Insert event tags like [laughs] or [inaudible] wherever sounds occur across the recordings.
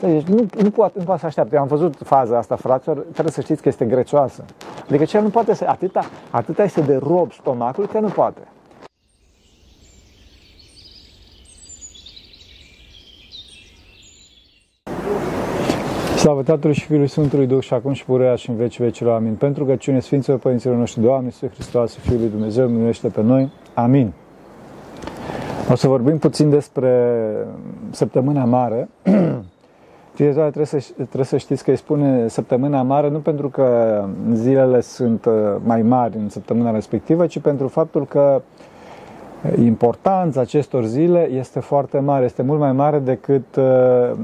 Deci nu, nu, poate, nu poate să așteaptă. Eu am văzut faza asta, fraților, trebuie să știți că este grețoasă. Adică cel nu poate să, atâta, atâta este de rob stomacul că nu poate. Slavă Tatălui și Fiului Sfântului Duh și acum și purea și în veci vecilor. Amin. Pentru că cine Sfinților Părinților noștri, Doamne, Iisus Hristos, Fiul lui Dumnezeu, minuiește pe noi. Amin. O să vorbim puțin despre săptămâna mare. [clears throat] Fiecare trebuie să, trebuie să știți că îi spune săptămâna mare nu pentru că zilele sunt uh, mai mari în săptămâna respectivă, ci pentru faptul că importanța acestor zile este foarte mare, este mult mai mare decât uh,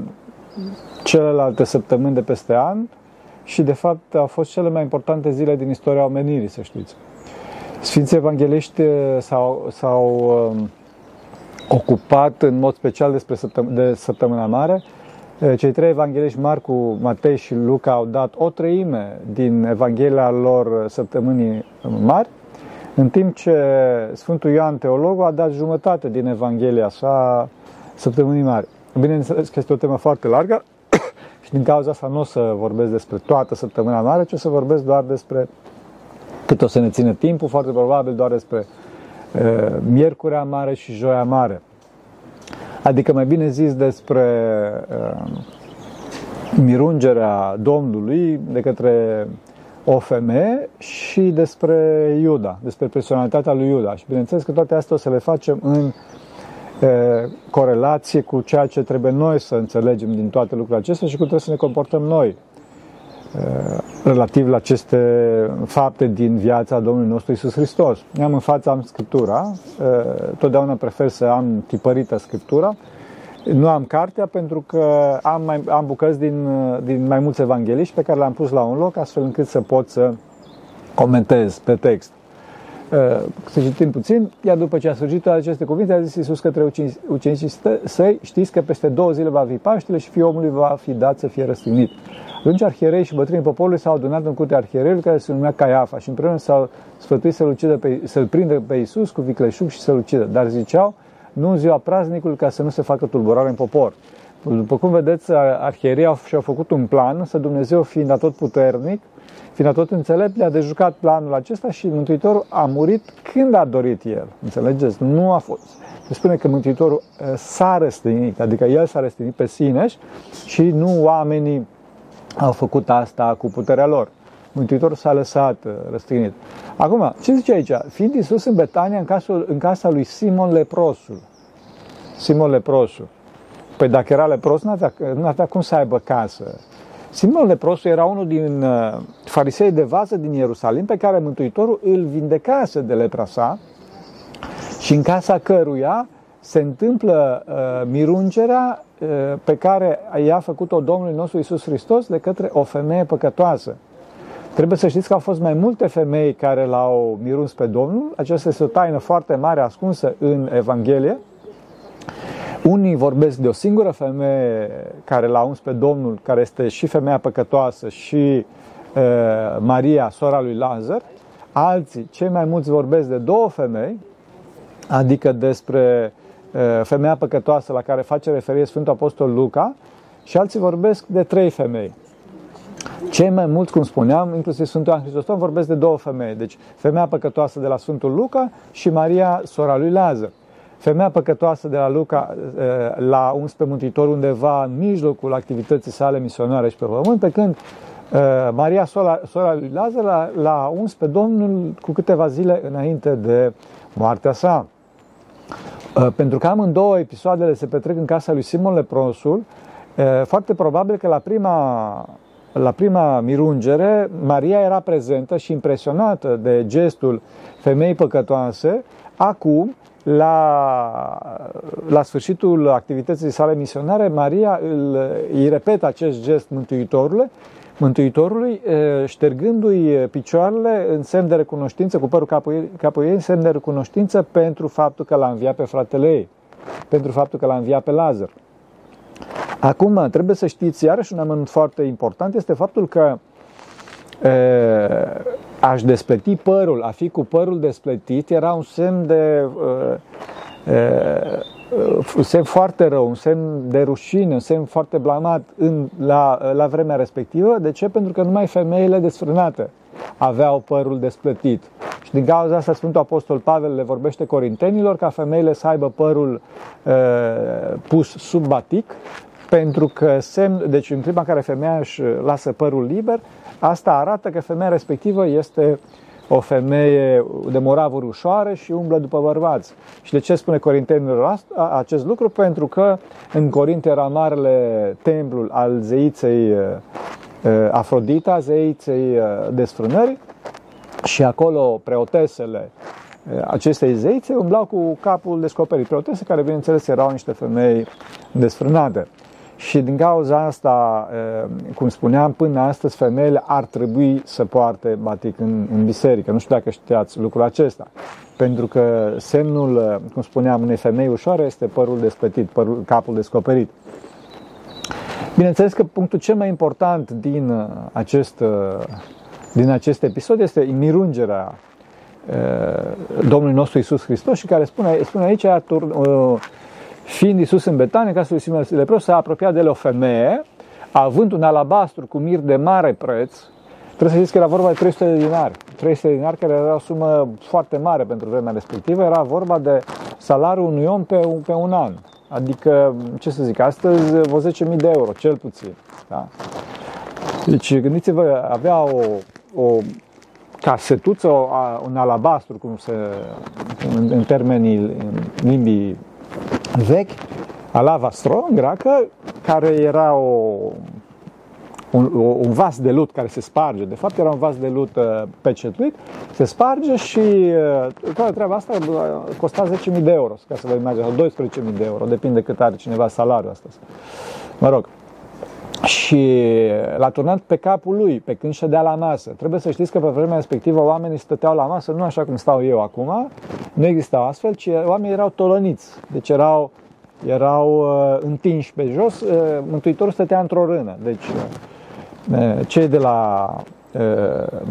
celelalte săptămâni de peste an și de fapt au fost cele mai importante zile din istoria omenirii, să știți. Sfinții Evangeliști uh, s-au, s-au ocupat în mod special despre săptăm- de săptămâna mare. Cei trei evangeliști, Marcu, Matei și Luca, au dat o treime din Evanghelia lor săptămânii mari, în timp ce Sfântul Ioan Teologul a dat jumătate din Evanghelia sa săptămânii mari. Bineînțeles că este o temă foarte largă [coughs] și din cauza asta nu o să vorbesc despre toată săptămâna mare, ci o să vorbesc doar despre cât o să ne țină timpul, foarte probabil doar despre uh, Miercurea Mare și Joia Mare. Adică mai bine zis despre uh, mirungerea Domnului de către o femeie și despre Iuda, despre personalitatea lui Iuda. Și bineînțeles că toate astea o să le facem în uh, corelație cu ceea ce trebuie noi să înțelegem din toate lucrurile acestea și cum trebuie să ne comportăm noi uh, relativ la aceste fapte din viața Domnului nostru Isus Hristos. Am în fața, am Scriptura, totdeauna prefer să am tipărită Scriptura, nu am cartea pentru că am, mai, am bucăți din, din mai mulți evangeliști pe care le-am pus la un loc astfel încât să pot să comentez pe text. Să citim puțin, iar după ce a sfârșit toate aceste cuvinte, a zis Iisus către ucenicii săi, știți că peste două zile va fi Paștele și fiul omului va fi dat să fie răstignit. Atunci arhierei și bătrânii poporului s-au adunat în curtea arhiereiului care se numea Caiafa și împreună s-au sfătuit să-l, ucidă pe, să-l prindă pe Iisus cu vicleșug și să-l ucidă. Dar ziceau, nu în ziua praznicului ca să nu se facă tulburare în popor. După cum vedeți, arhierii au, și-au făcut un plan, să Dumnezeu fiind atot puternic, fiind atot înțelept, le-a dejucat planul acesta și Mântuitorul a murit când a dorit El. Înțelegeți? Nu a fost. Se spune că Mântuitorul s-a răstignit, adică El s-a răstignit pe sine și nu oamenii au făcut asta cu puterea lor. Mântuitorul s-a lăsat uh, răstignit. Acum, ce zice aici? Fiind Iisus în Betania, în, casul, în casa lui Simon Leprosul. Simon Leprosul. Păi dacă era lepros, nu avea, nu avea cum să aibă casă. Simon Leprosul era unul din uh, farisei de vază din Ierusalim pe care Mântuitorul îl vindecase de lepra sa și în casa căruia se întâmplă uh, mirungerea uh, pe care i-a făcut-o Domnul nostru Isus Hristos de către o femeie păcătoasă. Trebuie să știți că au fost mai multe femei care l-au miruns pe Domnul. Aceasta este o taină foarte mare ascunsă în Evanghelie. Unii vorbesc de o singură femeie care l-a uns pe Domnul, care este și femeia păcătoasă și uh, Maria, sora lui Lazar. Alții, cei mai mulți vorbesc de două femei, adică despre uh, femeia păcătoasă la care face referire Sfântul Apostol Luca și alții vorbesc de trei femei. Cei mai mulți, cum spuneam, inclusiv Sfântul Ioan Hristostom, vorbesc de două femei. Deci, femeia păcătoasă de la Sfântul Luca și Maria, sora lui Lazar. Femeia păcătoasă de la Luca eh, l-a uns pe Mântuitor undeva în mijlocul activității sale misionare și pe pământ, pe când eh, Maria, sora, sora lui Lazar, l-a uns pe Domnul cu câteva zile înainte de moartea sa. Eh, pentru că amândouă episoadele se petrec în casa lui Simon Leprosul, foarte probabil că la prima la prima mirungere, Maria era prezentă și impresionată de gestul femeii păcătoase. Acum, la, la sfârșitul activității sale misionare, Maria îl, îi repetă acest gest Mântuitorului, Mântuitorului, ștergându-i picioarele în semn de recunoștință, cu părul capul ei, capul ei în semn de recunoștință pentru faptul că l-a înviat pe fratele ei, pentru faptul că l-a înviat pe Lazar. Acum, trebuie să știți, iarăși un amănunt foarte important este faptul că e, aș despleti părul, a fi cu părul despletit, era un semn de e, e, un semn foarte rău, un semn de rușine, un semn foarte blamat în, la, la vremea respectivă. De ce? Pentru că numai femeile desfrânate aveau părul desplătit. Și din cauza asta Sfântul Apostol Pavel le vorbește corintenilor ca femeile să aibă părul uh, pus sub batic, pentru că semn, deci în clipa în care femeia își lasă părul liber, asta arată că femeia respectivă este o femeie de moravuri ușoare și umblă după bărbați. Și de ce spune Corintenilor acest lucru? Pentru că în Corint era marele templul al zeiței uh, uh, Afrodita, zeiței uh, desfrânării, și acolo preotesele acestei zeițe umblau cu capul descoperit. Preotese care, bineînțeles, erau niște femei desfrânate. Și din cauza asta, cum spuneam, până astăzi femeile ar trebui să poarte batic în, în biserică. Nu știu dacă știați lucrul acesta. Pentru că semnul, cum spuneam, unei femei ușoare este părul despătit, părul, capul descoperit. Bineînțeles că punctul cel mai important din acest, din acest episod este mirungerea Domnului nostru Isus Hristos și care spune, spune aici Fiind Iisus în Betanie, ca să Simon lepros, s-a apropiat de el o femeie, având un alabastru cu mir de mare preț, trebuie să știți că era vorba de 300 de dinari. 300 de dinari care era o sumă foarte mare pentru vremea respectivă, era vorba de salariul unui om pe, pe un an. Adică, ce să zic, astăzi vreo 10.000 de euro, cel puțin. Da? Deci, gândiți-vă, avea o, o casetuță, un alabastru, cum se, în, în termenii limbii vechi, alavastro în greacă, care era o, un, un vas de lut care se sparge. De fapt, era un vas de lut uh, pecetuit, se sparge și uh, toată treaba asta uh, costa 10.000 de euro, ca să vă imaginați, sau 12.000 de euro, depinde cât are cineva salariul astăzi. Mă rog, și l-a turnat pe capul lui, pe când ședea la masă. Trebuie să știți că pe vremea respectivă oamenii stăteau la masă, nu așa cum stau eu acum, nu existau astfel, ci oamenii erau tolăniți. Deci erau, erau uh, întinși pe jos, uh, Mântuitorul stătea într-o rână. Deci uh, cei de la uh,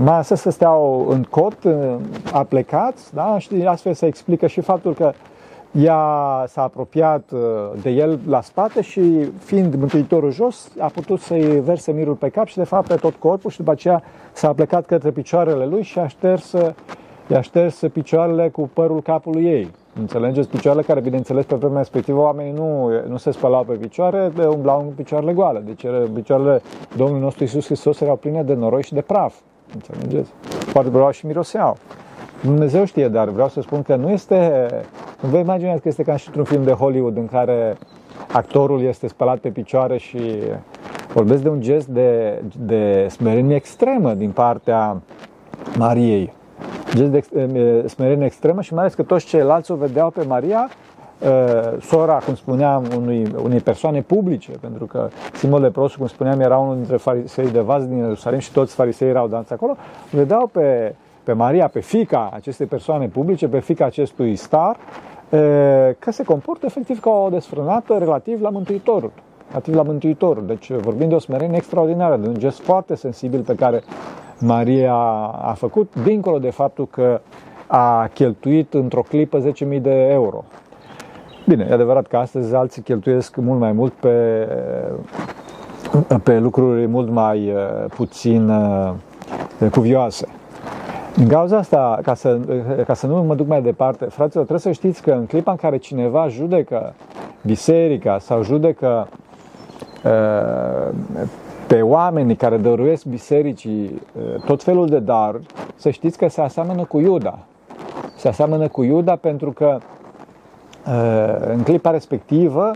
masă să steau în cot, uh, aplecați, da? și astfel se explică și faptul că ea s-a apropiat uh, de el la spate și, fiind Mântuitorul jos, a putut să-i verse mirul pe cap și, de fapt, pe tot corpul și după aceea s-a plecat către picioarele lui și a șters, i-a șters picioarele cu părul capului ei. Înțelegeți? Picioarele care, bineînțeles, pe vremea respectivă oamenii nu, nu se spălau pe picioare, umblau în picioarele goale. Deci picioarele Domnului nostru Isus Hristos erau pline de noroi și de praf. Înțelegeți? Poate vreau și miroseau. Dumnezeu știe, dar vreau să spun că nu este... Nu vă imaginați că este ca și într-un film de Hollywood în care actorul este spălat pe picioare și vorbesc de un gest de, de smerenie extremă din partea Mariei. Gest de smerenie extremă și mai ales că toți ceilalți o vedeau pe Maria sora, cum spuneam, unui, unei persoane publice, pentru că Simon Leprosu, cum spuneam, era unul dintre farisei de vaz din Ierusalim și toți farisei erau danți acolo, vedeau pe pe Maria, pe fica acestei persoane publice, pe fica acestui star, că se comportă efectiv ca o desfrânată relativ la Mântuitorul. Relativ la Mântuitorul. Deci vorbim de o smerenie extraordinară, de un gest foarte sensibil pe care Maria a făcut, dincolo de faptul că a cheltuit într-o clipă 10.000 de euro. Bine, e adevărat că astăzi alții cheltuiesc mult mai mult pe, pe lucruri mult mai puțin cuvioase. Din cauza asta, ca să, ca să nu mă duc mai departe, fraților, trebuie să știți că în clipa în care cineva judecă biserica sau judecă uh, pe oamenii care dăruiesc bisericii uh, tot felul de dar, să știți că se aseamănă cu Iuda. Se aseamănă cu Iuda pentru că uh, în clipa respectivă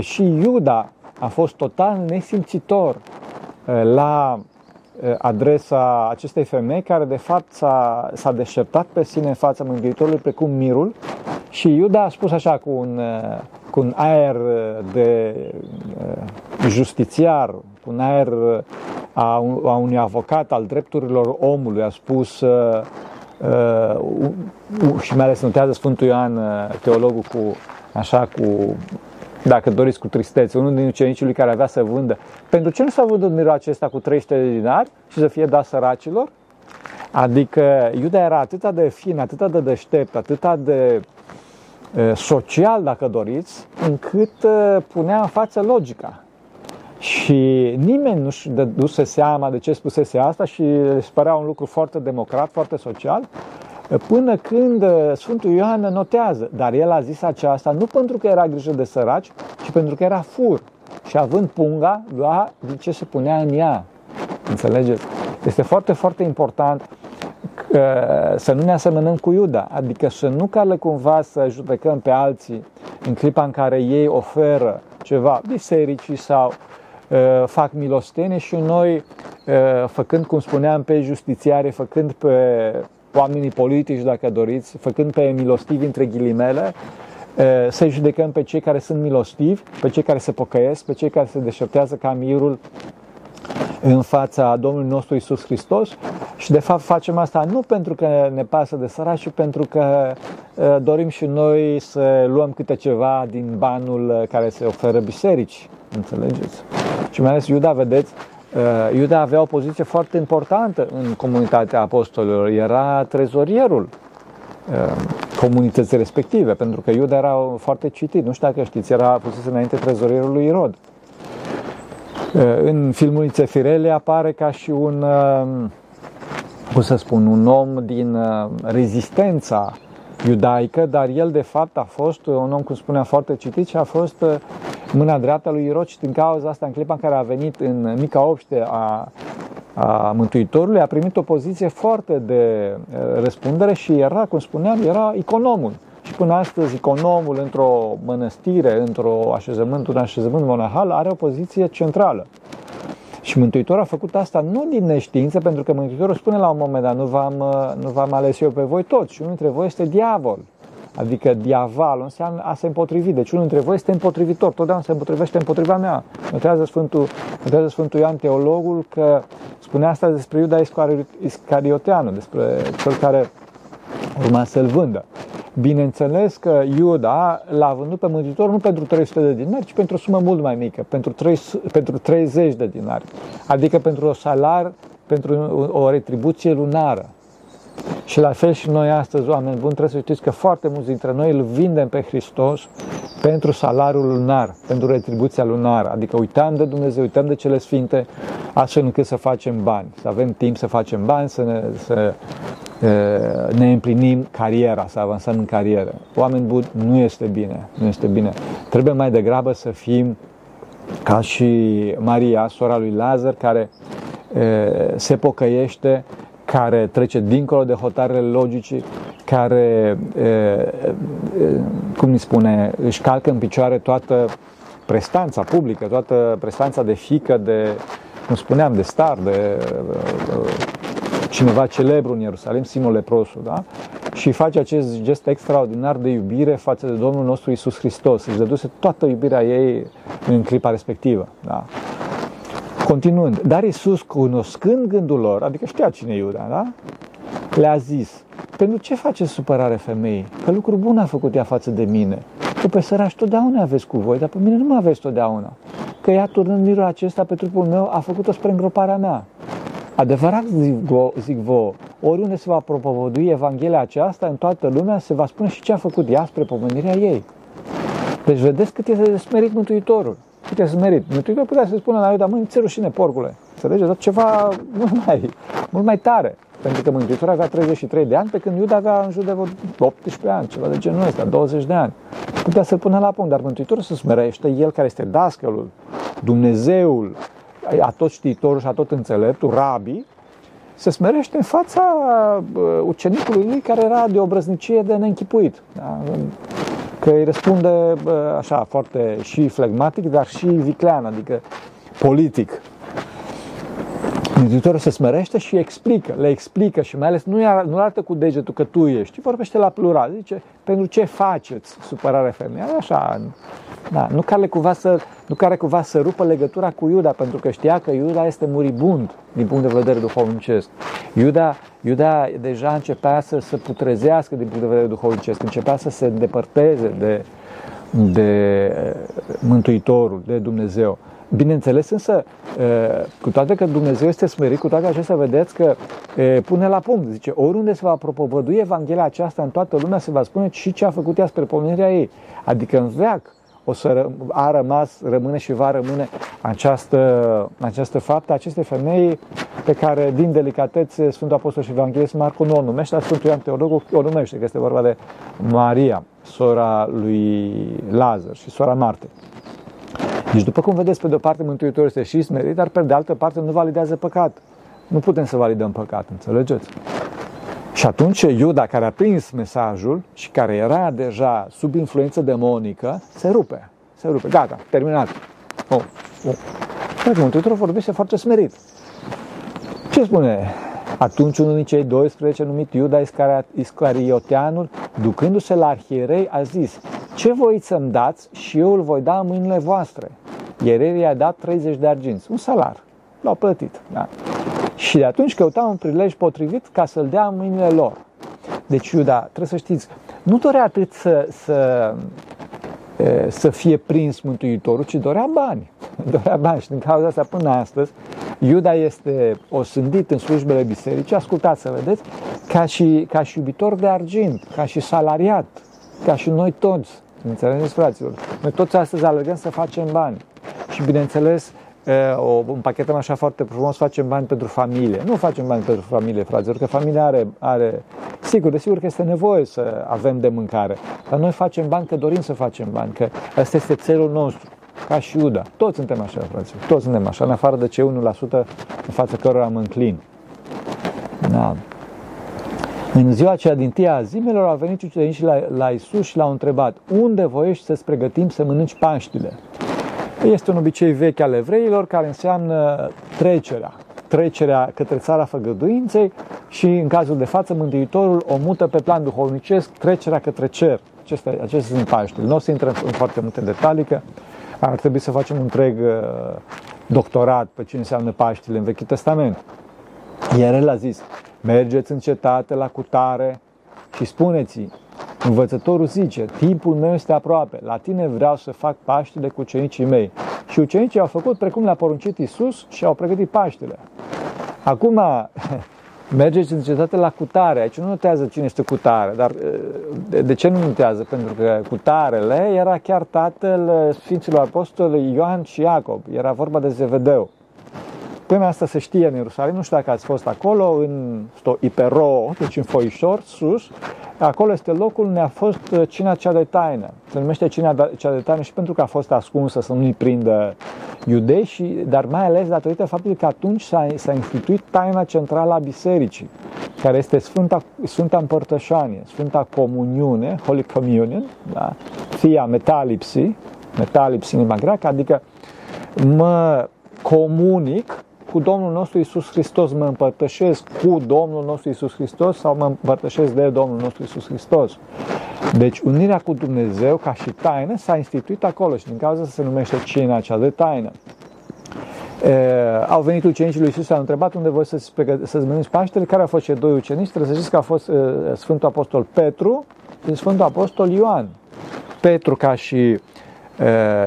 și Iuda a fost total nesimțitor la Eh, adresa acestei femei care de fapt s-a, s-a deșertat pe sine în fața Mântuitorului precum mirul. Și Iuda a spus așa cu un, eh, cu un aer de eh, justițiar, cu un aer a, a unui avocat al drepturilor omului, a spus uh, uh, și mai ales notează Sfântul Ioan, teologul cu așa cu dacă doriți cu tristețe, unul din ucenicii lui care avea să vândă. Pentru ce nu s-a vândut mirul acesta cu 300 de dinari și să fie dat săracilor? Adică Iuda era atât de fin, atât de deștept, atât de social, dacă doriți, încât punea în față logica. Și nimeni nu-și dăduse seama de ce spusese asta și își părea un lucru foarte democrat, foarte social, până când Sfântul Ioan notează. Dar el a zis aceasta nu pentru că era grijă de săraci, ci pentru că era fur. Și având punga, lua din ce se punea în ea. Înțelegeți? Este foarte, foarte important să nu ne asemănăm cu Iuda, adică să nu care cumva să judecăm pe alții în clipa în care ei oferă ceva bisericii sau uh, fac milostenie și noi, uh, făcând, cum spuneam, pe justițiare, făcând pe oamenii politici, dacă doriți, făcând pe milostivi între ghilimele, uh, să judecăm pe cei care sunt milostivi, pe cei care se pocăiesc, pe cei care se deșertează ca mirul în fața Domnului nostru Isus Hristos și de fapt facem asta nu pentru că ne pasă de săraci, ci pentru că uh, dorim și noi să luăm câte ceva din banul uh, care se oferă biserici. Înțelegeți? Și mai ales Iuda, vedeți, uh, Iuda avea o poziție foarte importantă în comunitatea apostolilor. Era trezorierul comunității respective, pentru că Iuda era foarte citit. Nu știu dacă știți, era pus înainte trezorierul lui Irod. În filmul Țefirele apare ca și un, cum să spun, un om din rezistența iudaică, dar el de fapt a fost un om, cum spunea, foarte citit și a fost mâna dreaptă lui Irod și din cauza asta, în clipa în care a venit în mica obște a, a Mântuitorului, a primit o poziție foarte de răspundere și era, cum spuneam, era economul. Și până astăzi, economul într-o mănăstire, într-o așezământ, un așezământ monahal, are o poziție centrală. Și Mântuitorul a făcut asta nu din neștiință, pentru că Mântuitorul spune la un moment dat, nu v-am, nu v-am ales eu pe voi toți, și unul dintre voi este diavol. Adică diaval înseamnă a se împotrivi. Deci unul dintre voi este împotrivitor. Totdeauna se împotrivește împotriva mea. Notează Sfântul, notează Sfântul Ioan Teologul că spune asta despre Iuda Iscarioteanu, despre cel care urma să-l vândă. Bineînțeles că Iuda l-a vândut pe Mântuitor nu pentru 300 de dinari, ci pentru o sumă mult mai mică, pentru, 3, pentru 30 de dinari. Adică pentru o salar, pentru o retribuție lunară. Și la fel și noi astăzi, oameni buni, trebuie să știți că foarte mulți dintre noi îl vindem pe Hristos pentru salariul lunar, pentru retribuția lunară. Adică uităm de Dumnezeu, uităm de cele sfinte, astfel încât să facem bani, să avem timp să facem bani, să ne, să ne împlinim cariera, să avansăm în carieră. Oameni buni, nu este bine, nu este bine. Trebuie mai degrabă să fim ca și Maria, sora lui Lazar, care se pocăiește, care trece dincolo de hotarele logice, care, cum îi spune, își calcă în picioare toată prestanța publică, toată prestanța de fică, de, cum spuneam, de star, de cineva celebru în Ierusalim, Simon Leprosul, da? și face acest gest extraordinar de iubire față de Domnul nostru Isus Hristos. Își dăduse toată iubirea ei în clipa respectivă. Da? Continuând, dar Isus, cunoscând gândul lor, adică știa cine e Iuda, da? le-a zis, pentru ce face supărare femeii? Că lucru bun a făcut ea față de mine. Că pe săraș totdeauna aveți cu voi, dar pe mine nu mă aveți totdeauna. Că ea, turnând mirul acesta pe trupul meu, a făcut-o spre îngroparea mea. Adevărat zic, zic vouă, oriunde se va propovădui Evanghelia aceasta, în toată lumea se va spune și ce a făcut ea spre pomenirea ei. Deci vedeți cât este de smerit Mântuitorul. Cât este smerit. Mântuitorul putea să spună la Iuda, măi, ți rușine, porcule. Înțelegeți? Dar ceva [laughs] mult mai, mult mai tare. Pentru că Mântuitorul avea 33 de ani, pe când Iuda avea în jur de 18 ani, ceva de genul ăsta, 20 de ani. Putea să-l pună la punct, dar Mântuitorul se smerește, el care este dascălul, Dumnezeul, a tot știitorul și a tot înțeleptul, rabi, se smerește în fața ucenicului lui care era de o brăznicie de neînchipuit. Da? Că îi răspunde așa foarte și flegmatic, dar și viclean, adică politic. Mântuitorul se smerește și explică, le explică și mai ales nu, nu arată cu degetul că tu ești, ci vorbește la plural. Zice, pentru ce faceți supărare femeia? Așa, da, nu care cumva să, nu care cumva să rupă legătura cu Iuda, pentru că știa că Iuda este muribund din punct de vedere duhovnicesc. Iuda, Iuda deja începea să se putrezească din punct de vedere duhovnicesc, începea să se îndepărteze de, de Mântuitorul, de Dumnezeu. Bineînțeles însă, cu toate că Dumnezeu este smerit, cu toate acestea vedeți că pune la punct. Zice, oriunde se va propovădui Evanghelia aceasta în toată lumea, se va spune și ce a făcut ea spre pomenirea ei. Adică în veac o să a rămas, rămâne și va rămâne această, această faptă, aceste femei pe care din delicatețe Sfântul Apostol și Evanghelist Marcu nu o numește, dar Sfântul Ioan Teodorul o numește, că este vorba de Maria, sora lui Lazar și sora Marte. Deci, după cum vedeți, pe de o parte Mântuitorul este și smerit, dar pe de altă parte nu validează păcat. Nu putem să validăm păcat, înțelegeți? Și atunci Iuda, care a prins mesajul și care era deja sub influență demonică, se rupe. Se rupe. Gata, terminat. Oh, oh. Cred că Mântuitorul vorbește foarte smerit. Ce spune? Atunci unul din cei 12, numit Iuda Iscarioteanul, ducându-se la arhierei, a zis, ce voiți să-mi dați și eu îl voi da în mâinile voastre? Ierei i-a dat 30 de arginți, un salar. L-au plătit. Da? Și de atunci căuta un prilej potrivit ca să-l dea în mâinile lor. Deci Iuda, trebuie să știți, nu dorea atât să, să, să fie prins Mântuitorul, ci dorea bani. [laughs] Dorea bani și din cauza asta până astăzi Iuda este osândit în slujbele bisericii, ascultați să vedeți, ca și, ca și iubitor de argint, ca și salariat, ca și noi toți. Înțelegeți, fraților? Noi toți astăzi alergăm să facem bani. Și bineînțeles, o împachetăm așa foarte frumos, facem bani pentru familie. Nu facem bani pentru familie, fraților, că familia are, are sigur, desigur că este nevoie să avem de mâncare, dar noi facem bani că dorim să facem bani, că ăsta este țelul nostru, ca și Iuda. Toți suntem așa, fraților, toți suntem așa, în afară de cei 1% în față cărora mă înclin. Da. În ziua aceea din tia a zilelor au venit ucenicii la, la Isus și l-au întrebat, unde voiești să-ți pregătim să mănânci Paștile? Este un obicei vechi al evreilor care înseamnă trecerea, trecerea către țara făgăduinței și în cazul de față Mântuitorul o mută pe plan duhovnicesc, trecerea către cer. Acestea, acestea sunt Paștile. Nu o să intrăm în foarte multe detalii, că ar trebui să facem un întreg uh, doctorat pe ce înseamnă Paștile în Vechiul Testament. Iar el a zis, mergeți în cetate la cutare și spuneți Învățătorul zice, timpul meu este aproape, la tine vreau să fac Paștile cu ucenicii mei. Și ucenicii au făcut precum le-a poruncit Isus și au pregătit Paștile. Acum, [laughs] mergeți în cetate la cutare. Aici nu notează cine este cutare, dar de, de ce nu notează? Pentru că cutarele era chiar tatăl Sfinților Apostoli Ioan și Iacob. Era vorba de Zevedeu. Până asta se știe în Ierusalim, nu știu dacă ați fost acolo, în sto Ipero, deci în foișor, sus, acolo este locul unde a fost uh, cina cea de taină. Se numește cina cea de taină și pentru că a fost ascunsă să nu-i prindă iudei, și, dar mai ales datorită faptului că atunci s-a, s-a instituit taina centrală a bisericii, care este Sfânta, Sfânta Împărtășanie, Sfânta Comuniune, Holy Communion, da? fia metalipsii, metalipsii în limba greacă, adică mă comunic cu Domnul nostru Isus Hristos, mă împărtășesc cu Domnul nostru Isus Hristos sau mă împărtășesc de Domnul nostru Isus Hristos. Deci unirea cu Dumnezeu ca și taină s-a instituit acolo și din cauza să se numește cina cea de taină. E, au venit ucenicii lui Isus, au întrebat unde voi să-ți, să-ți mănânci Paștele, care au fost cei doi ucenici, trebuie să știți că a fost e, Sfântul Apostol Petru și Sfântul Apostol Ioan. Petru ca și uh,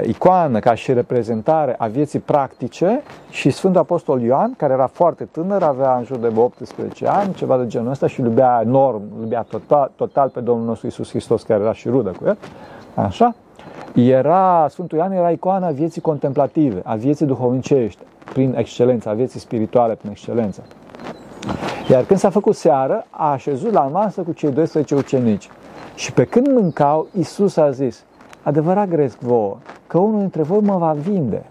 icoană, ca și reprezentare a vieții practice și Sfântul Apostol Ioan, care era foarte tânăr, avea în jur de 18 ani, ceva de genul ăsta și iubea enorm, iubea total, total pe Domnul nostru Isus Hristos, care era și rudă cu el, așa, era, Sfântul Ioan era icoana vieții contemplative, a vieții duhovnicești, prin excelență, a vieții spirituale prin excelență. Iar când s-a făcut seară, a așezut la masă cu cei 12 ucenici. Și pe când mâncau, Isus a zis, adevărat gresc vouă că unul dintre voi mă va vinde.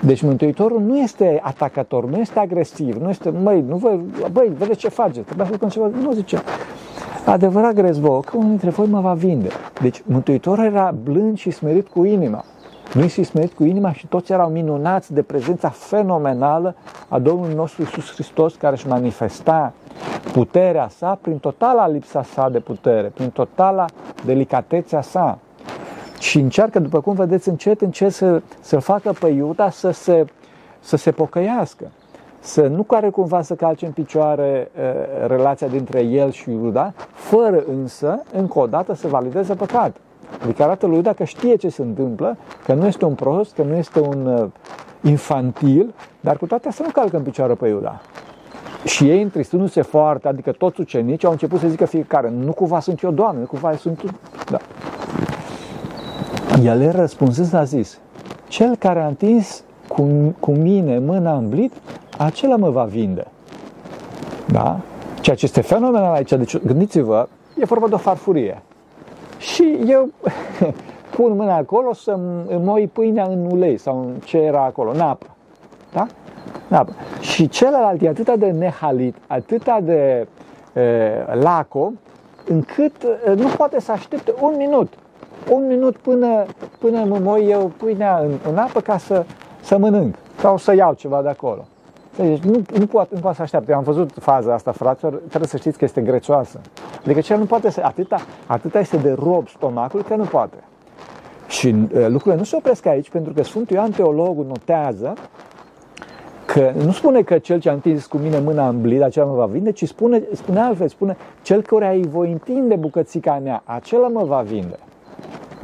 Deci Mântuitorul nu este atacator, nu este agresiv, nu este, măi, nu voi, băi, vedeți ce face, trebuie să făcăm ceva, nu zice. Adevărat gresc vouă că unul dintre voi mă va vinde. Deci Mântuitorul era blând și smerit cu inima. Nu și smerit cu inima și toți erau minunați de prezența fenomenală a Domnului nostru Isus Hristos care își manifesta puterea sa prin totala lipsa sa de putere, prin totala delicatețea sa și încearcă, după cum vedeți, încet, încet să, să-l facă pe Iuda să se, să se pocăiască. Să nu care cumva să calce în picioare uh, relația dintre el și Iuda, fără însă, încă o dată, să valideze păcat. Adică arată lui Iuda că știe ce se întâmplă, că nu este un prost, că nu este un, uh, infantil, dar cu toate astea nu calcă în picioare pe Iuda. Și ei, întristându-se foarte, adică toți ucenicii, au început să zică fiecare, nu cumva sunt eu, Doamne, nu cumva sunt tu. Da. El răspunzând a zis, cel care a întins cu, cu mine mâna în blit, acela mă va vinde. Da? Ceea ce este fenomenal aici, deci gândiți-vă, e vorba de o farfurie. Și eu [laughs] pun mâna acolo să moi pâinea în ulei sau în ce era acolo, în apă. Da? În apă. Și celălalt e atât de nehalit, atât de e, laco, încât e, nu poate să aștepte un minut. Un minut până, până mă moi eu pâinea în, în apă ca să, să mănânc sau să iau ceva de acolo. Deci nu, nu, poate, nu poate să aștepte. Eu am văzut faza asta, fraților, trebuie să știți că este grețoasă. Adică cel nu poate să, atâta, atâta este de rob stomacul că nu poate. Și uh, lucrurile nu se opresc aici, pentru că Sfântul Ioan Teologul notează că nu spune că cel ce a întins cu mine mâna în blid, acela mă va vinde, ci spune, spune altfel, spune cel care îi voi întinde bucățica mea, acela mă va vinde.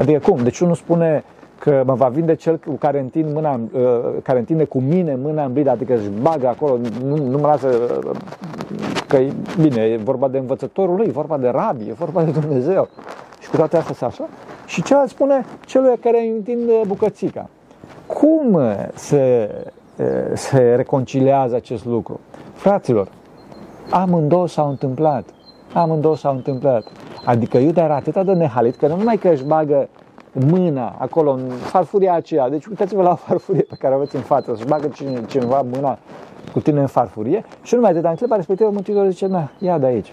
Adică cum? Deci nu spune că mă va vinde cel cu care, întind mâna, uh, care întinde cu mine mâna în blid, adică își bagă acolo, nu, nu mă lasă uh, că e bine, e vorba de învățătorul lui, e vorba de rabi, e vorba de Dumnezeu. Și cu toate astea așa. Și celălalt spune celui care îi întinde bucățica. Cum se, se reconciliază acest lucru? Fraților, amândouă s-au întâmplat. Amândouă s-au întâmplat. Adică Iuda era atât de nehalit că nu numai că își bagă mâna acolo în farfuria aceea. Deci uitați-vă la [laughs] farfurie pe care o aveți în față, să-și bagă cineva mâna cu tine în farfurie și nu numai atât, în clipa respectivă Mântuitorul zice, na, ia de aici.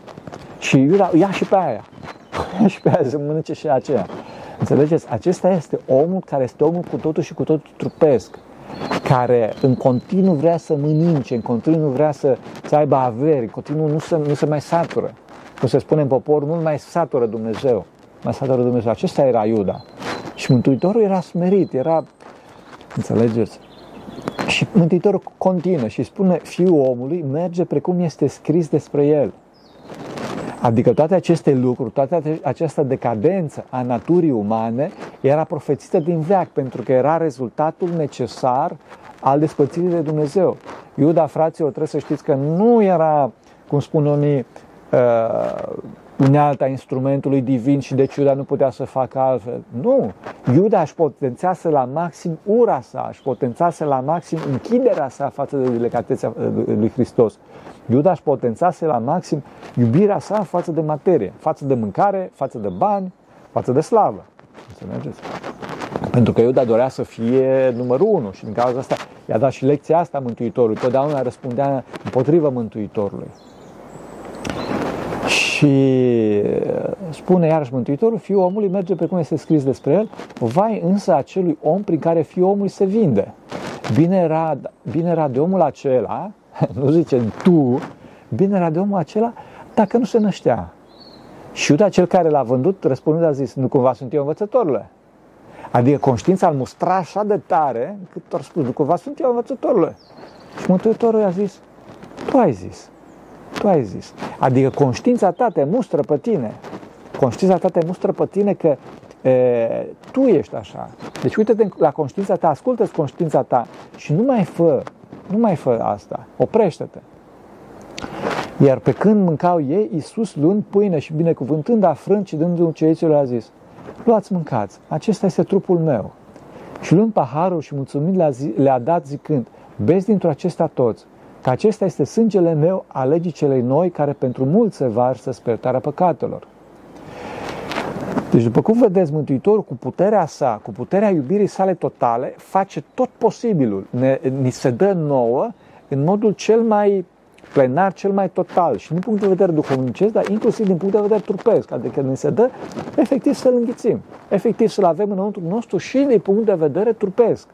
Și Iuda, ia și pe aia. [laughs] Ia și pe aia să mănânce și aceea. Înțelegeți? Acesta este omul care este omul cu totul și cu totul trupesc care în continuu vrea să mănânce, în continuu vrea să, să aibă averi, în continuu nu se, nu se mai satură. Cum se spune în popor, nu mai satură Dumnezeu. Mai satură Dumnezeu. Acesta era Iuda. Și Mântuitorul era smerit, era, înțelegeți? Și Mântuitorul continuă și spune, fiul omului merge precum este scris despre el. Adică toate aceste lucruri, toată această decadență a naturii umane era profețită din veac, pentru că era rezultatul necesar al despărțirii de Dumnezeu. Iuda, fraților, trebuie să știți că nu era, cum spun unii, uh, unealta instrumentului divin și deci Iuda nu putea să facă altfel. Nu! Iuda își potențase la maxim ura sa, își potențase la maxim închiderea sa față de delicatețea lui Hristos. Iuda își potențase la maxim iubirea sa față de materie, față de mâncare, față de bani, față de slavă. Înțelegeți? Pentru că Iuda dorea să fie numărul unu și din cauza asta i-a dat și lecția asta Mântuitorului. Totdeauna răspundea împotriva Mântuitorului. Și spune iarăși Mântuitorul, fiul omului merge pe cum este scris despre el, vai însă acelui om prin care fiul omului se vinde. Bine era, bine era de omul acela, [laughs] nu zice tu, bine era de omul acela dacă nu se năștea. Și Iuda, cel care l-a vândut, răspundând a zis, nu cumva sunt eu învățătorule. Adică conștiința îl mustra așa de tare, cât a spus, nu cumva sunt eu învățătorule. Și Mântuitorul i-a zis, tu ai zis. Tu ai zis. Adică conștiința ta te mustră pe tine. Conștiința ta te mustră pe tine că e, tu ești așa. Deci uite-te la conștiința ta, ascultă conștiința ta și nu mai fă, nu mai fă asta. Oprește-te. Iar pe când mâncau ei, Iisus luând pâine și binecuvântând a frânt și dându-i ucenicilor a zis, luați mâncați, acesta este trupul meu. Și luând paharul și mulțumind le-a, zi, le-a dat zicând, beți dintr-o acesta toți, că acesta este sângele meu a legii celei noi, care pentru mulți se varsă spărtarea păcatelor. Deci, după cum vedeți, Mântuitorul cu puterea sa, cu puterea iubirii sale totale, face tot posibilul. Ne, ni se dă nouă în modul cel mai plenar, cel mai total și din punct de vedere duhovnicesc, dar inclusiv din punct de vedere trupesc. Adică ne se dă efectiv să-L înghițim, efectiv să-L avem înăuntru nostru și din punct de vedere trupesc.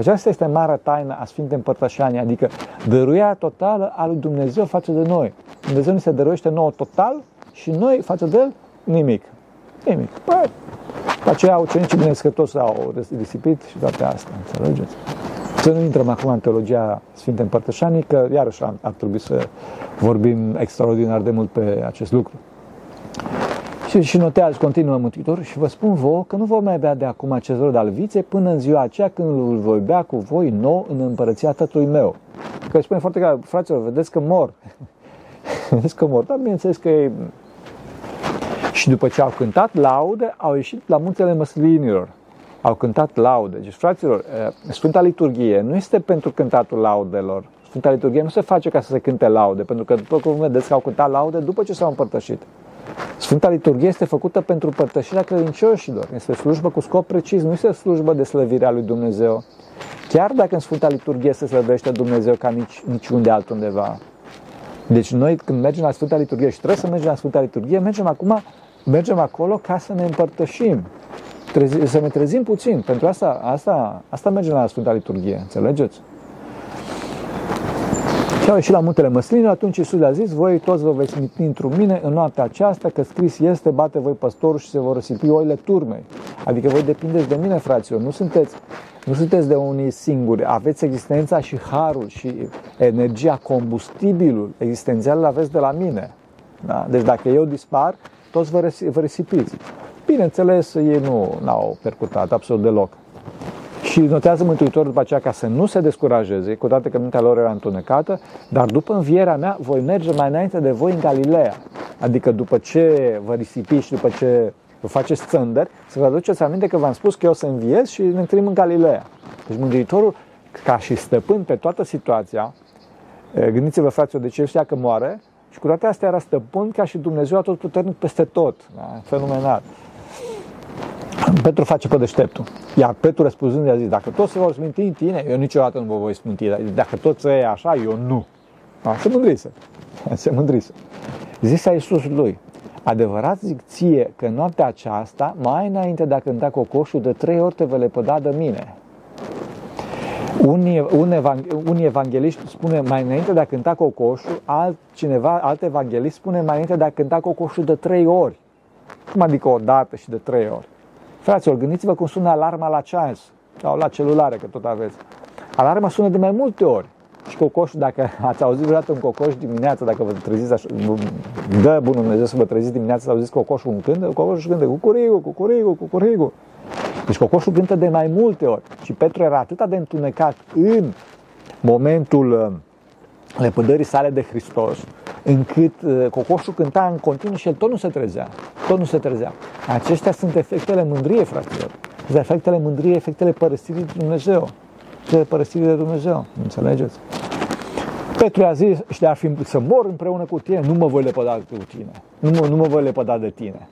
Aceasta este marea taină a Sfintei Împărtășanii, adică dăruirea totală a lui Dumnezeu față de noi. Dumnezeu ne se dăruiește nouă total și noi față de El nimic. Nimic. Păi, pe aceea ucenicii binescătoși au risipit și toate astea, înțelegeți? Să nu intrăm acum în teologia Sfintei Împărtășanii, că iarăși ar, ar trebui să vorbim extraordinar de mult pe acest lucru. Și, și notează, continuă Mântuitorul, și vă spun vouă că nu vom mai bea de acum acest rod al viței până în ziua aceea când îl voi bea cu voi nou în împărăția tatălui meu. Că spune foarte clar, fraților, vedeți că mor. [laughs] vedeți că mor, dar bineînțeles că e... Și după ce au cântat laude, au ieșit la muntele măslinilor. Au cântat laude. Deci, fraților, Sfânta Liturghie nu este pentru cântatul laudelor. Sfânta Liturghie nu se face ca să se cânte laude, pentru că, după cum vedeți, că au cântat laude după ce s-au împărtășit. Sfânta Liturghie este făcută pentru părtășirea credincioșilor. Este slujbă cu scop precis, nu este slujbă de slăvire a lui Dumnezeu. Chiar dacă în Sfânta Liturghie se slăvește Dumnezeu ca nici, niciunde altundeva. Deci noi când mergem la Sfânta Liturghie și trebuie să mergem la Sfânta Liturghie, mergem acum, mergem acolo ca să ne împărtășim. Trezi, să ne trezim puțin. Pentru asta, asta, asta mergem la Sfânta Liturghie, înțelegeți? Și au ieșit la muntele măsline, atunci Iisus le-a zis, voi toți vă veți mitni într mine în noaptea aceasta, că scris este, bate voi păstorul și se vor răsipi oile turmei. Adică voi depindeți de mine, fraților, nu sunteți, nu sunteți de unii singuri, aveți existența și harul și energia, combustibilul existențial îl aveți de la mine. Da? Deci dacă eu dispar, toți vă, vă risipiți. Bineînțeles, ei nu au percutat absolut deloc. Și notează Mântuitorul după aceea ca să nu se descurajeze, cu toate că mintea lor era întunecată, dar după învierea mea voi merge mai înainte de voi în Galileea. Adică după ce vă risipiți și după ce vă faceți țândări, să vă aduceți aminte că v-am spus că eu să înviez și ne întâlnim în Galileea. Deci Mântuitorul, ca și stăpân pe toată situația, gândiți-vă, fraților, de ce știa că moare, și cu toate astea era stăpân ca și Dumnezeu atotputernic peste tot. Da? Fenomenal. Petru face pe deșteptul. Iar Petru răspunzând i-a zis, dacă toți se vor sminti în tine, eu niciodată nu vă voi sminti. Dacă toți e așa, eu nu. A, se mândrise. [laughs] Se mândrise. Zisa Iisus lui, adevărat zic ție că noaptea aceasta, mai înainte de a cânta cocoșul, de trei ori te vei lepăda de mine. Unii, un evang- unii evangeliști spune mai înainte de a cânta cocoșul, alt, cineva, alt evanghelist spune mai înainte de a cânta cocoșul de trei ori. Cum adică o dată și de trei ori? Fraților, gândiți-vă cum sună alarma la ceas sau la celulare, că tot aveți. Alarma sună de mai multe ori. Și cocoșul, dacă [laughs] ați auzit vreodată un cocoș dimineața, dacă vă treziți așa, dă bunul Dumnezeu să vă treziți dimineața să auziți cocoșul un cânt, cocoșul cântă cucurigu, cucurigu, cucurigu. Deci cocoșul cântă de mai multe ori. Și Petru era atât de întunecat în momentul uh, lepădării sale de Hristos, încât uh, cocoșul cânta în continuu și el tot nu se trezea. Tot nu se trezea. Acestea sunt efectele mândriei, fraților. Sunt efectele mândriei, efectele părăsirii de Dumnezeu. Efectele părăsirii de Dumnezeu. Înțelegeți? Petru a zis, și ar fi să mor împreună cu tine, nu mă voi lepăda cu tine. Nu mă, nu mă voi lepăda de tine.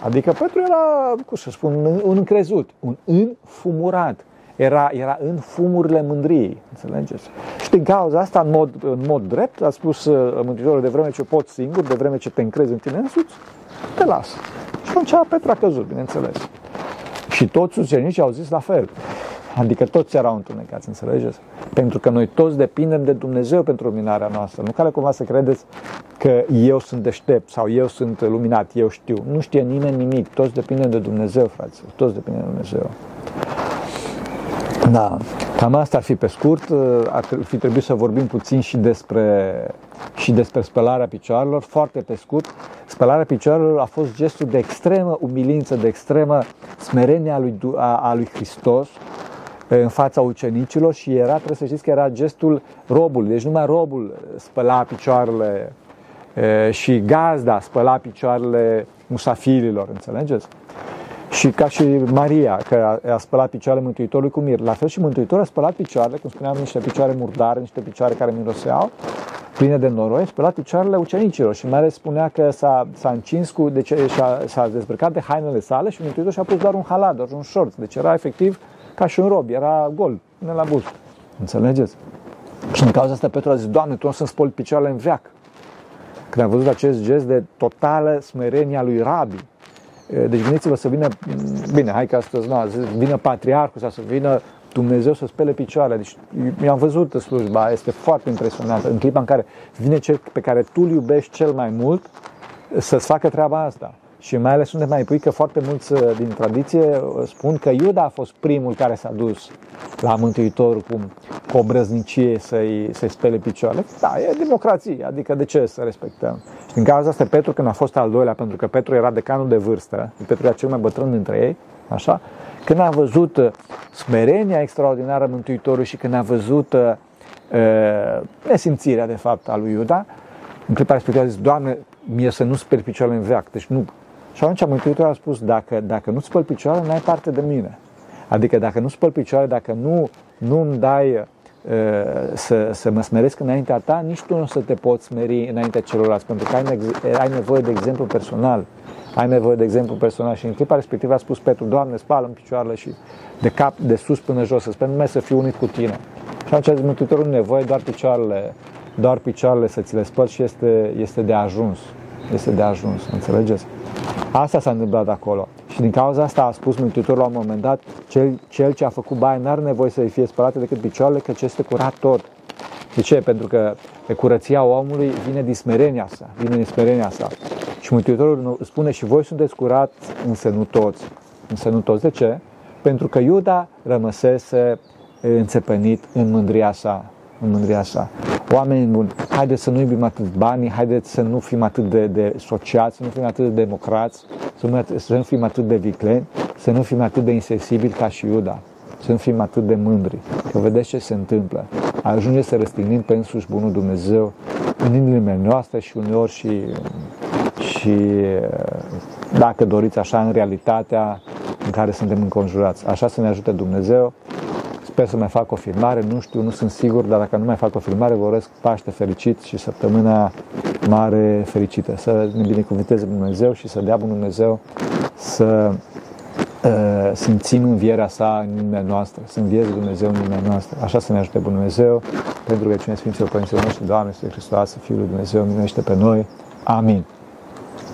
Adică Petru era, cum să spun, un încrezut, un înfumurat era, era în fumurile mândriei, înțelegeți? Și din cauza asta, în mod, în mod drept, a spus uh, Mântuitorul, de vreme ce poți singur, de vreme ce te încrezi în tine însuți, te las. Și atunci Petru a căzut, bineînțeles. Și toți ucenicii au zis la fel. Adică toți erau întunecați, înțelegeți? Pentru că noi toți depindem de Dumnezeu pentru luminarea noastră. Nu care cumva să credeți că eu sunt deștept sau eu sunt luminat, eu știu. Nu știe nimeni nimic. Toți depindem de Dumnezeu, fraților. Toți depindem de Dumnezeu. Da, cam asta ar fi pe scurt. Ar fi trebuit să vorbim puțin și despre, și despre spălarea picioarelor, foarte pe scurt. Spălarea picioarelor a fost gestul de extremă umilință, de extremă smerenie a lui, a, a lui Hristos în fața ucenicilor și era, trebuie să știți că era gestul robului, deci numai robul spăla picioarele și gazda spăla picioarele musafirilor, înțelegeți? Și ca și Maria, că a, a spălat picioarele Mântuitorului cu mir. La fel și Mântuitorul a spălat picioarele, cum spuneam, niște picioare murdare, niște picioare care miroseau, pline de noroi, a spălat picioarele ucenicilor și mai ales spunea că s-a, s-a încins cu, deci s-a, s-a dezbrăcat de hainele sale și Mântuitorul și-a pus doar un halat, doar un short. Deci era efectiv ca și un rob, era gol, până la buz. Înțelegeți? Și în cauza asta Petru a zis, Doamne, Tu nu să-mi spoli picioarele în veac. Când a văzut acest gest de totală smerenie a lui Rabi, deci gândiți-vă să vină, bine, hai că astăzi, nu, să vină patriarhul sau să vină Dumnezeu să spele picioarele. Deci mi-am văzut slujba, este foarte impresionantă. În clipa în care vine cel pe care tu îl iubești cel mai mult să-ți facă treaba asta. Și mai ales unde mai pui că foarte mulți uh, din tradiție uh, spun că Iuda a fost primul care s-a dus la Mântuitor cu, cu o brăznicie să-i, să spele picioarele. Da, e democrație, adică de ce să respectăm? Și din cauza asta Petru, când a fost al doilea, pentru că Petru era decanul de vârstă, Petru era cel mai bătrân dintre ei, așa, când a văzut uh, smerenia extraordinară Mântuitorului și când a văzut uh, uh, nesimțirea, de fapt, a lui Iuda, în clipa respectivă a zis, Doamne, mie să nu speli picioarele în veac. Deci nu. Și atunci Mântuitorul a spus, dacă, dacă nu spăl picioarele, n-ai parte de mine. Adică dacă nu spăl picioarele, dacă nu, nu îmi dai uh, să, să mă smeresc înaintea ta, nici tu nu o să te poți smeri înaintea celorlalți, pentru că ai, ai nevoie de exemplu personal. Ai nevoie de exemplu personal și în clipa respectivă a spus Petru, Doamne, spală în picioarele și de cap, de sus până jos, să sper numai să fiu unit cu tine. Și atunci a zis Mântuitorul, nu nevoie, doar picioarele, doar picioarele să ți le spăl și este, este de ajuns. Este de ajuns, înțelegeți? Asta s-a întâmplat acolo. Și din cauza asta a spus Mântuitorul la un moment dat, cel, cel ce a făcut baie n-are nevoie să-i fie spălate decât picioarele, că ce este curat tot. De ce? Pentru că curăția omului vine din smerenia sa, vine din smerenia sa. Și Mântuitorul spune și voi sunteți curați, însă nu toți. Însă nu toți. De ce? Pentru că Iuda rămăsese înțepănit în mândria sa. În mândria sa. Oameni buni, haideți să nu iubim atât banii, haideți să nu fim atât de, de sociați, să nu fim atât de democrați, să nu, să nu fim atât de vicleni, să nu fim atât de insensibili ca și Iuda, să nu fim atât de mândri. Că vedeți ce se întâmplă. Ajunge să răstignim pe însuși Bunul Dumnezeu în inimile noastre și uneori și, și dacă doriți așa în realitatea în care suntem înconjurați. Așa să ne ajute Dumnezeu Sper să mai fac o filmare, nu știu, nu sunt sigur, dar dacă nu mai fac o filmare, vă urez Paște fericit și săptămâna mare fericită. Să ne binecuvânteze Dumnezeu și să dea Bunul Dumnezeu să uh, simțim învierea sa în inimea noastră, să învieze Dumnezeu în inimea noastră. Așa să ne ajute Bunul Dumnezeu, pentru că cine Sfinților Părinților noștri, Doamne, Sfântul Hristos, Fiul lui Dumnezeu, minuiește pe noi. Amin.